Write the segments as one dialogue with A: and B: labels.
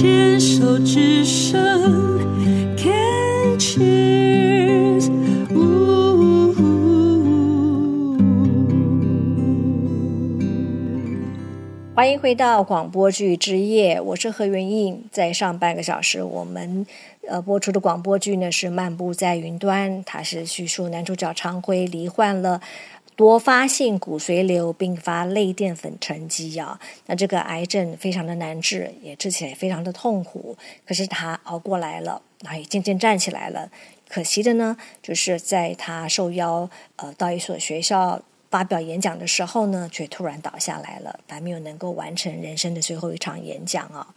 A: 牵手之声，Can cheers。
B: 欢迎回到广播剧之夜，我是何元印。在上半个小时，我们呃播出的广播剧呢是《漫步在云端》，它是叙述男主角常辉罹患了多发性骨髓瘤并发类淀粉沉积啊。那这个癌症非常的难治，也治起来非常的痛苦。可是他熬过来了，然后也渐渐站起来了。可惜的呢，就是在他受邀呃到一所学校。发表演讲的时候呢，却突然倒下来了，还没有能够完成人生的最后一场演讲啊。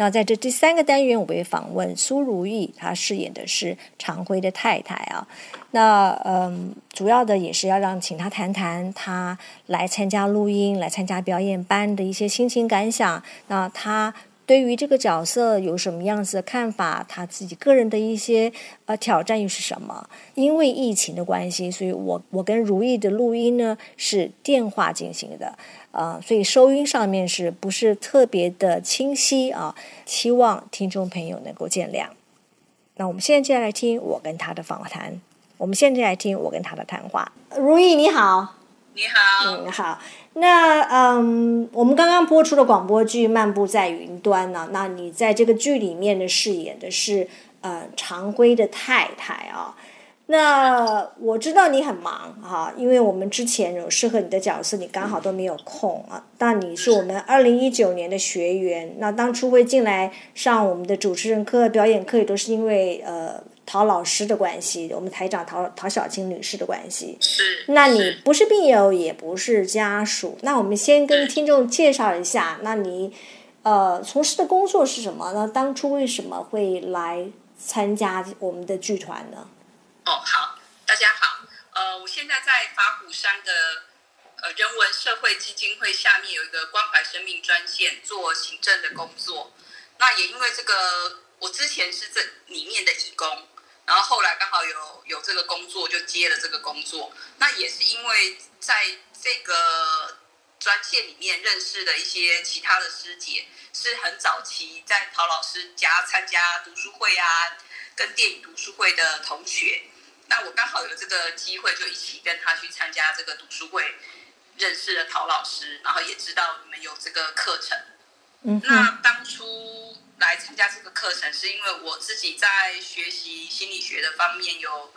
B: 那在这第三个单元，我会访问苏如意，她饰演的是常辉的太太啊。那嗯，主要的也是要让请她谈谈她来参加录音、来参加表演班的一些心情感想。那她。对于这个角色有什么样子的看法？他自己个人的一些呃挑战又是什么？因为疫情的关系，所以我我跟如意的录音呢是电话进行的，啊，所以收音上面是不是特别的清晰啊？希望听众朋友能够见谅。那我们现在接下来听我跟他的访谈。我们现在来听我跟他的谈话。如意你好，
C: 你好，
B: 嗯好。那嗯，我们刚刚播出的广播剧《漫步在云端》呢？那你在这个剧里面的饰演的是呃常规的太太啊。那我知道你很忙哈，因为我们之前有适合你的角色，你刚好都没有空啊。但你是我们二零一九年的学员，那当初会进来上我们的主持人课、表演课，也都是因为呃。陶老师的关系，我们台长陶陶小青女士的关系。
C: 是。
B: 那你不是病友，也不是家属。那我们先跟听众介绍一下，那你呃从事的工作是什么？呢当初为什么会来参加我们的剧团呢？
C: 哦，好，大家好。呃，我现在在法鼓山的呃人文社会基金会下面有一个关怀生命专线做行政的工作。那也因为这个，我之前是这里面的义工。然后后来刚好有有这个工作，就接了这个工作。那也是因为在这个专线里面认识的一些其他的师姐，是很早期在陶老师家参加读书会啊，跟电影读书会的同学。那我刚好有这个机会，就一起跟他去参加这个读书会，认识了陶老师，然后也知道你们有这个课程。
B: 嗯，
C: 那当初。来参加这个课程，是因为我自己在学习心理学的方面有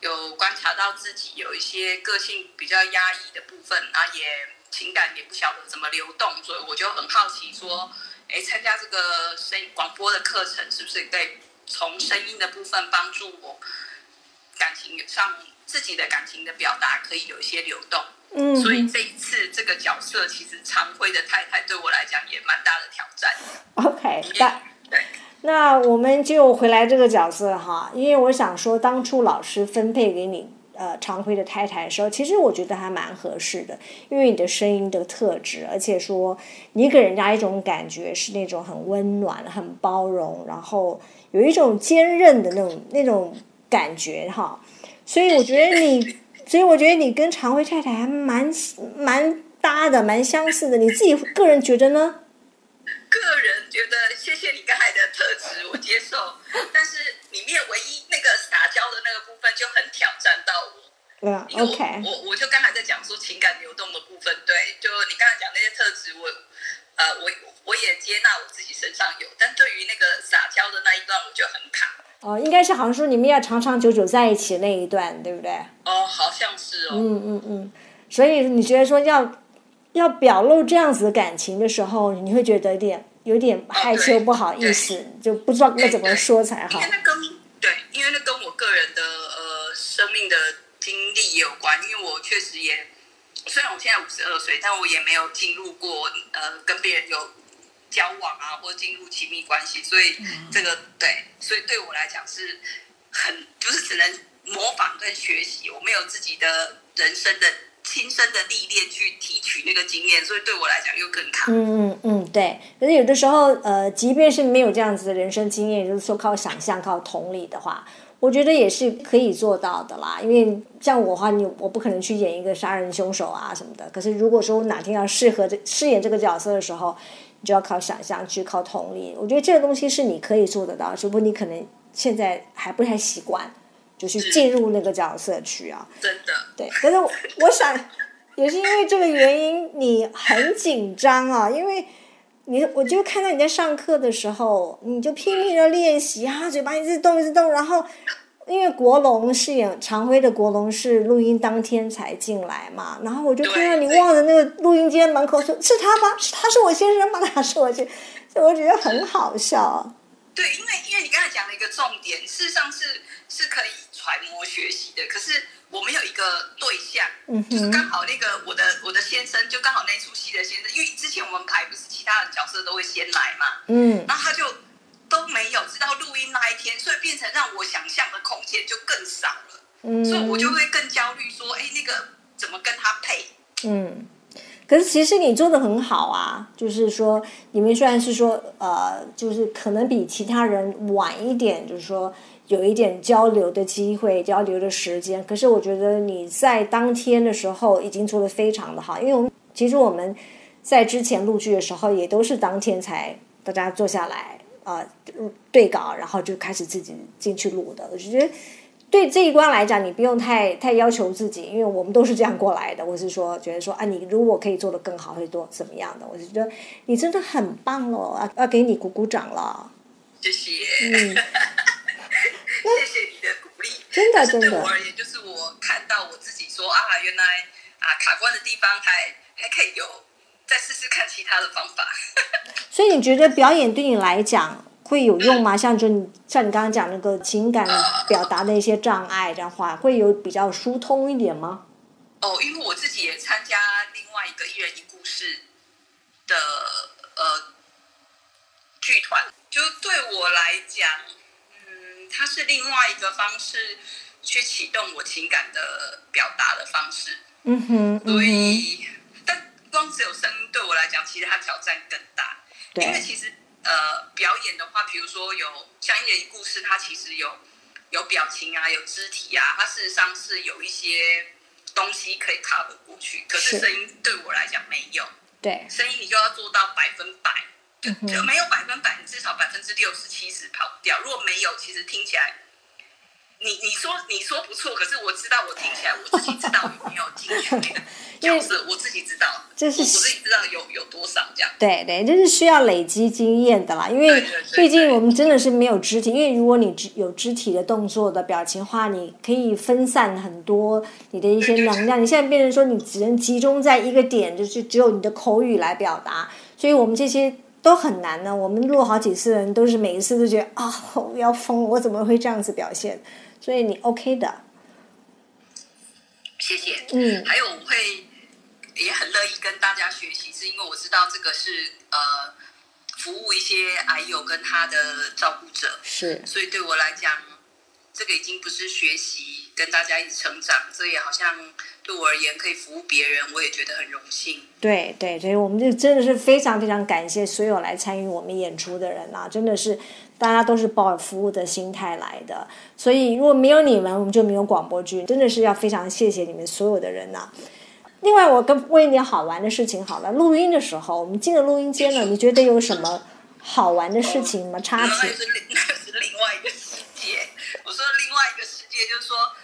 C: 有观察到自己有一些个性比较压抑的部分，啊，也情感也不晓得怎么流动，所以我就很好奇说，哎，参加这个声音广播的课程，是不是可以从声音的部分帮助我感情上自己的感情的表达可以有一些流动？
B: 嗯，
C: 所以这一次这个角色，其实常辉的太太对我来讲也蛮大的挑战。
B: OK，那那我们就回来这个角色哈，因为我想说，当初老师分配给你呃常辉的太太的时候，其实我觉得还蛮合适的，因为你的声音的特质，而且说你给人家一种感觉是那种很温暖、很包容，然后有一种坚韧的那种那种感觉哈，所以我觉得你。所以我觉得你跟常辉太太还蛮蛮搭的，蛮相似的。你自己个人觉得呢？
C: 个人觉得，谢谢你刚才的特质，我接受。但是里面唯一那个撒娇的那个部分就很挑战到我。
B: 嗯，OK。
C: 我我就刚才在讲说情感流动的部分，对，就你刚才讲那些特质，我呃，我我也接纳我自己身上有，但对于那个撒娇的那一段，我就很卡。
B: 哦，应该是好像说你们要长长久久在一起那一段，对不对？
C: 哦，好像是哦。
B: 嗯嗯嗯，所以你觉得说要要表露这样子的感情的时候，你会觉得有点有点害羞，不好意思，就不知道该怎么说才好。
C: 因为那跟对，因为那跟我个人的呃生命的经历也有关。因为我确实也虽然我现在五十二岁，但我也没有进入过呃跟别人有。交往啊，或进入亲密关系，所以这个对，所以对我来讲是很就是只能模仿跟学习，我没有自己的人生的亲身的历练去提取那个经验，所以对我来讲又更卡。
B: 嗯嗯嗯，对。可是有的时候，呃，即便是没有这样子的人生经验，就是说靠想象、靠同理的话，我觉得也是可以做到的啦。因为像我话，你我不可能去演一个杀人凶手啊什么的。可是如果说我哪天要适合这饰演这个角色的时候，你就要靠想象去靠同理。我觉得这个东西是你可以做得到，只不过你可能现在还不太习惯，就去进入那个角色去啊。
C: 真的，
B: 对，可是我我想也是因为这个原因，你很紧张啊，因为你我就看到你在上课的时候，你就拼命的练习啊，嘴巴一直动一直动，然后。因为国龙饰演常辉的国龙是录音当天才进来嘛，然后我就看到你望着那个录音间门口说：“是他吗？是他是我先生吗？他是我先。”所以我觉得很好笑。
C: 对，因为因为你刚才讲了一个重点，事实上是是可以揣摩学习的。可是我们有一个对象，嗯就是刚好那个我的我的先生就刚好那出戏的先生，因为之前我们排不是其他的角色都会先来嘛，嗯，然后他就。都没有知道录音那一天，所以变成让我想象的空间就更少了。嗯，所以我就会更焦虑，说：“哎，那个怎么跟他配？”
B: 嗯，可是其实你做的很好啊，就是说你们虽然是说呃，就是可能比其他人晚一点，就是说有一点交流的机会、交流的时间，可是我觉得你在当天的时候已经做的非常的好，因为我们其实我们在之前录剧的时候也都是当天才大家坐下来。呃，对稿，然后就开始自己进去录的。我就觉得，对这一关来讲，你不用太太要求自己，因为我们都是这样过来的。我是说，觉得说啊，你如果可以做得更好，会做怎么样的？我就觉得你真的很棒了，要要给你鼓鼓掌了。
C: 谢谢，嗯，谢谢你的鼓励。
B: 真的，真的。
C: 对我而言，就是我看到我自己说啊，原来啊卡关的地方还还可以有。再试试看其他的方法。
B: 所以你觉得表演对你来讲会有用吗？像就你像你刚刚讲那个情感表达的一些障碍的话，会有比较疏通一点吗？
C: 哦，因为我自己也参加另外一个一人一故事的呃剧团，就对我来讲，嗯，它是另外一个方式去启动我情感的表达的方式。嗯哼，所以但。光只有声音对我来讲，其实它挑战更大。因为其实呃，表演的话，比如说有相应的故事，它其实有有表情啊，有肢体啊，它事实上是有一些东西可以 cover 过去。可是声音对我来讲没有。
B: 对。
C: 声音你就要做到百分百，就就没有百分百，至少百分之六十七十跑不掉。如果没有，其实听起来。你你说你说不错，可是我知道我听起来我自己知道有没有进去那个 角色，我自己知道，这是我自己知道有有多少这样。对
B: 对，这是需要累积经验的啦，因为毕竟我们真的是没有肢体，因为如果你有肢体的动作的表情话，你可以分散很多你的一些能量。你现在变成说你只能集中在一个点，就是只有你的口语来表达，所以我们这些都很难呢。我们录好几次人都是每一次都觉得啊，我要疯，我怎么会这样子表现？所以你 OK 的，
C: 谢谢。嗯，还有我会也很乐意跟大家学习，是因为我知道这个是呃服务一些癌友跟他的照顾者，
B: 是。
C: 所以对我来讲，这个已经不是学习，跟大家一起成长，这也好像对我而言可以服务别人，我也觉得很荣幸。
B: 对对，所以我们就真的是非常非常感谢所有来参与我们演出的人啊，真的是。大家都是抱着服务的心态来的，所以如果没有你们，我们就没有广播剧。真的是要非常谢谢你们所有的人呐。另外，我跟问一点好玩的事情好了。录音的时候，我们进了录音间了，你觉得有什么好玩的事情吗？插曲？
C: 那是另外一个外一个世界，就是说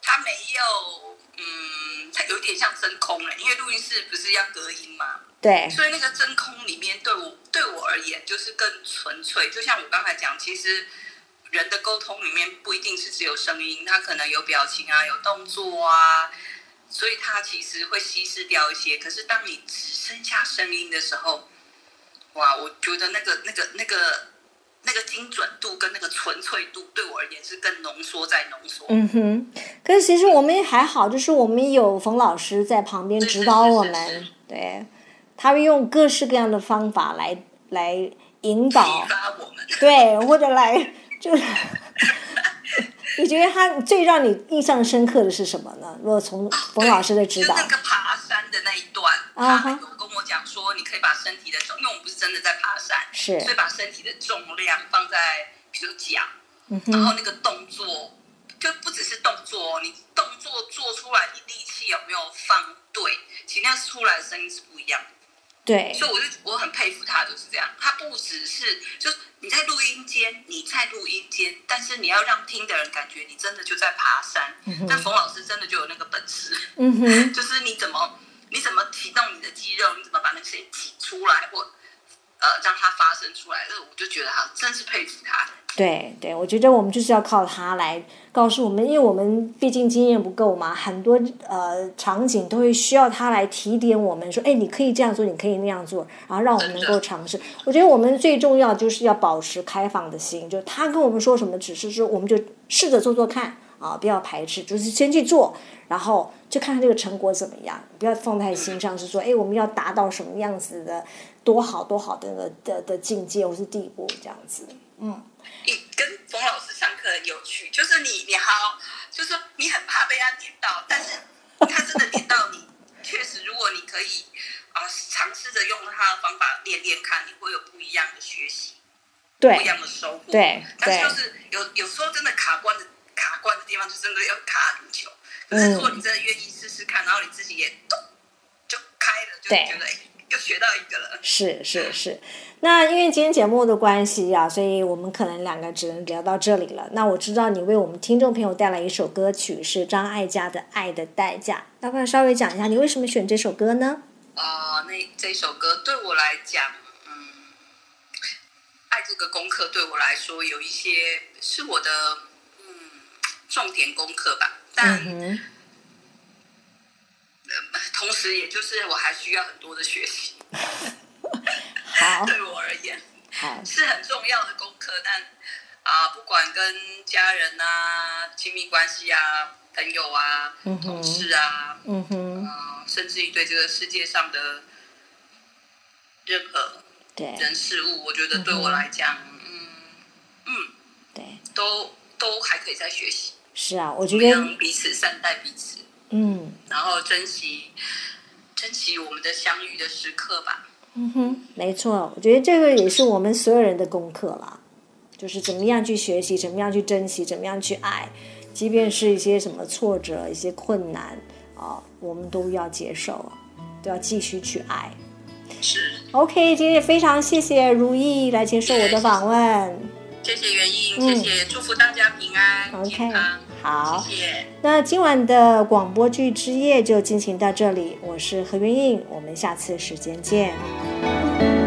C: 它没有，嗯，它有点像真空了，因为录音室不是要隔音吗？
B: 对。
C: 所以那个真空里面对我。对我而言，就是更纯粹。就像我刚才讲，其实人的沟通里面不一定是只有声音，它可能有表情啊，有动作啊，所以它其实会稀释掉一些。可是当你只剩下声音的时候，哇，我觉得那个、那个、那个、那个精准度跟那个纯粹度，对我而言是更浓缩再浓缩。
B: 嗯哼，可是其实我们也还好，就是我们有冯老师在旁边指导我们，对。他会用各式各样的方法来来引导，对，或者来就是，你觉得他最让你印象深刻的是什么呢？如果从冯老师的指导，
C: 那个爬山的那一段，他有跟我讲说，你可以把身体的重，因为我们不是真的在爬山，
B: 是，
C: 所以把身体的重量放在，比如脚，然后那个动作就不只是动作，你动作做出来，你力气有没有放对？其实那出来的声音是不一样。
B: 对，
C: 所以我就我很佩服他，就是这样。他不只是就是你在录音间，你在录音间，但是你要让听的人感觉你真的就在爬山。但冯老师真的就有那个本事，
B: 嗯哼，
C: 就是你怎么你怎么启动你的肌肉，你怎么把那个声音挤出来，或呃让它发生出来，那我就觉得他真是佩服他。
B: 对对，我觉得我们就是要靠他来告诉我们，因为我们毕竟经验不够嘛，很多呃场景都会需要他来提点我们，说，哎，你可以这样做，你可以那样做，然后让我们能够尝试。我觉得我们最重要就是要保持开放的心，就他跟我们说什么指示，说我们就试着做做看啊，不要排斥，就是先去做，然后就看看这个成果怎么样，不要放在心上，是说，哎，我们要达到什么样子的多好多好的那个的的境界或是地步这样子，嗯。
C: 你跟冯老师上课很有趣，就是你你好，就是说你很怕被他点到，但是他真的点到你，确实，如果你可以啊尝试着用他的方法练练看，你会有不一样的学习，
B: 对，
C: 不一样的收获，
B: 对，
C: 但是就是有有时候真的卡关的卡关的地方，就真的要卡很久。可是如果你真的愿意试试看，然后你自己也咚就开了，就觉得哎，又学到一个了。
B: 是是是。那因为今天节目的关系啊，所以我们可能两个只能聊到这里了。那我知道你为我们听众朋友带来一首歌曲是张艾嘉的《爱的代价》，要不要稍微讲一下你为什么选这首歌呢？
C: 啊，那这首歌对我来讲，嗯，爱这个功课对我来说有一些是我的嗯重点功课吧，但 同时也就是我还需要很多的学习。对我而言，是很重要的功课。但啊，不管跟家人啊、亲密关系啊、朋友啊、同事啊，嗯哼，甚至于对这个世界上的任何人事物，我觉得对我来讲，嗯嗯，
B: 对，
C: 都都还可以再学习。
B: 是啊，我觉得
C: 彼此善待彼此，
B: 嗯，
C: 然后珍惜珍惜我们的相遇的时刻吧。
B: 嗯哼，没错，我觉得这个也是我们所有人的功课啦，就是怎么样去学习，怎么样去珍惜，怎么样去爱，即便是一些什么挫折、一些困难啊，我们都要接受，都要继续去爱。
C: 是。
B: OK，今天也非常谢谢如意来接受我的访问。
C: 谢谢袁英，谢谢，祝福大家平安
B: ，OK，好，
C: 谢谢。
B: 那今晚的广播剧之夜就进行到这里，我是何元英，我们下次时间见。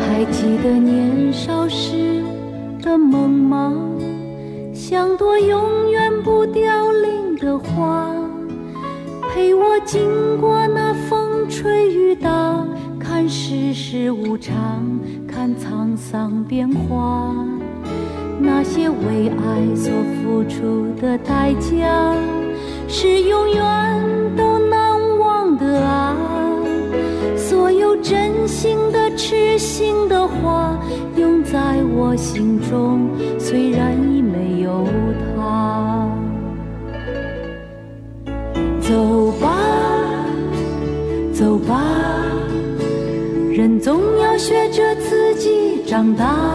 A: 还记得年少时的梦吗？像朵永远不凋零的花，陪我经过那风吹雨打，看世事无常，看沧桑变化。那些为爱所付出的代价，是永远都难忘的啊！所有真心的、痴心的话，永在我心中，虽然已没有他。走吧，走吧，人总要学着自己长大。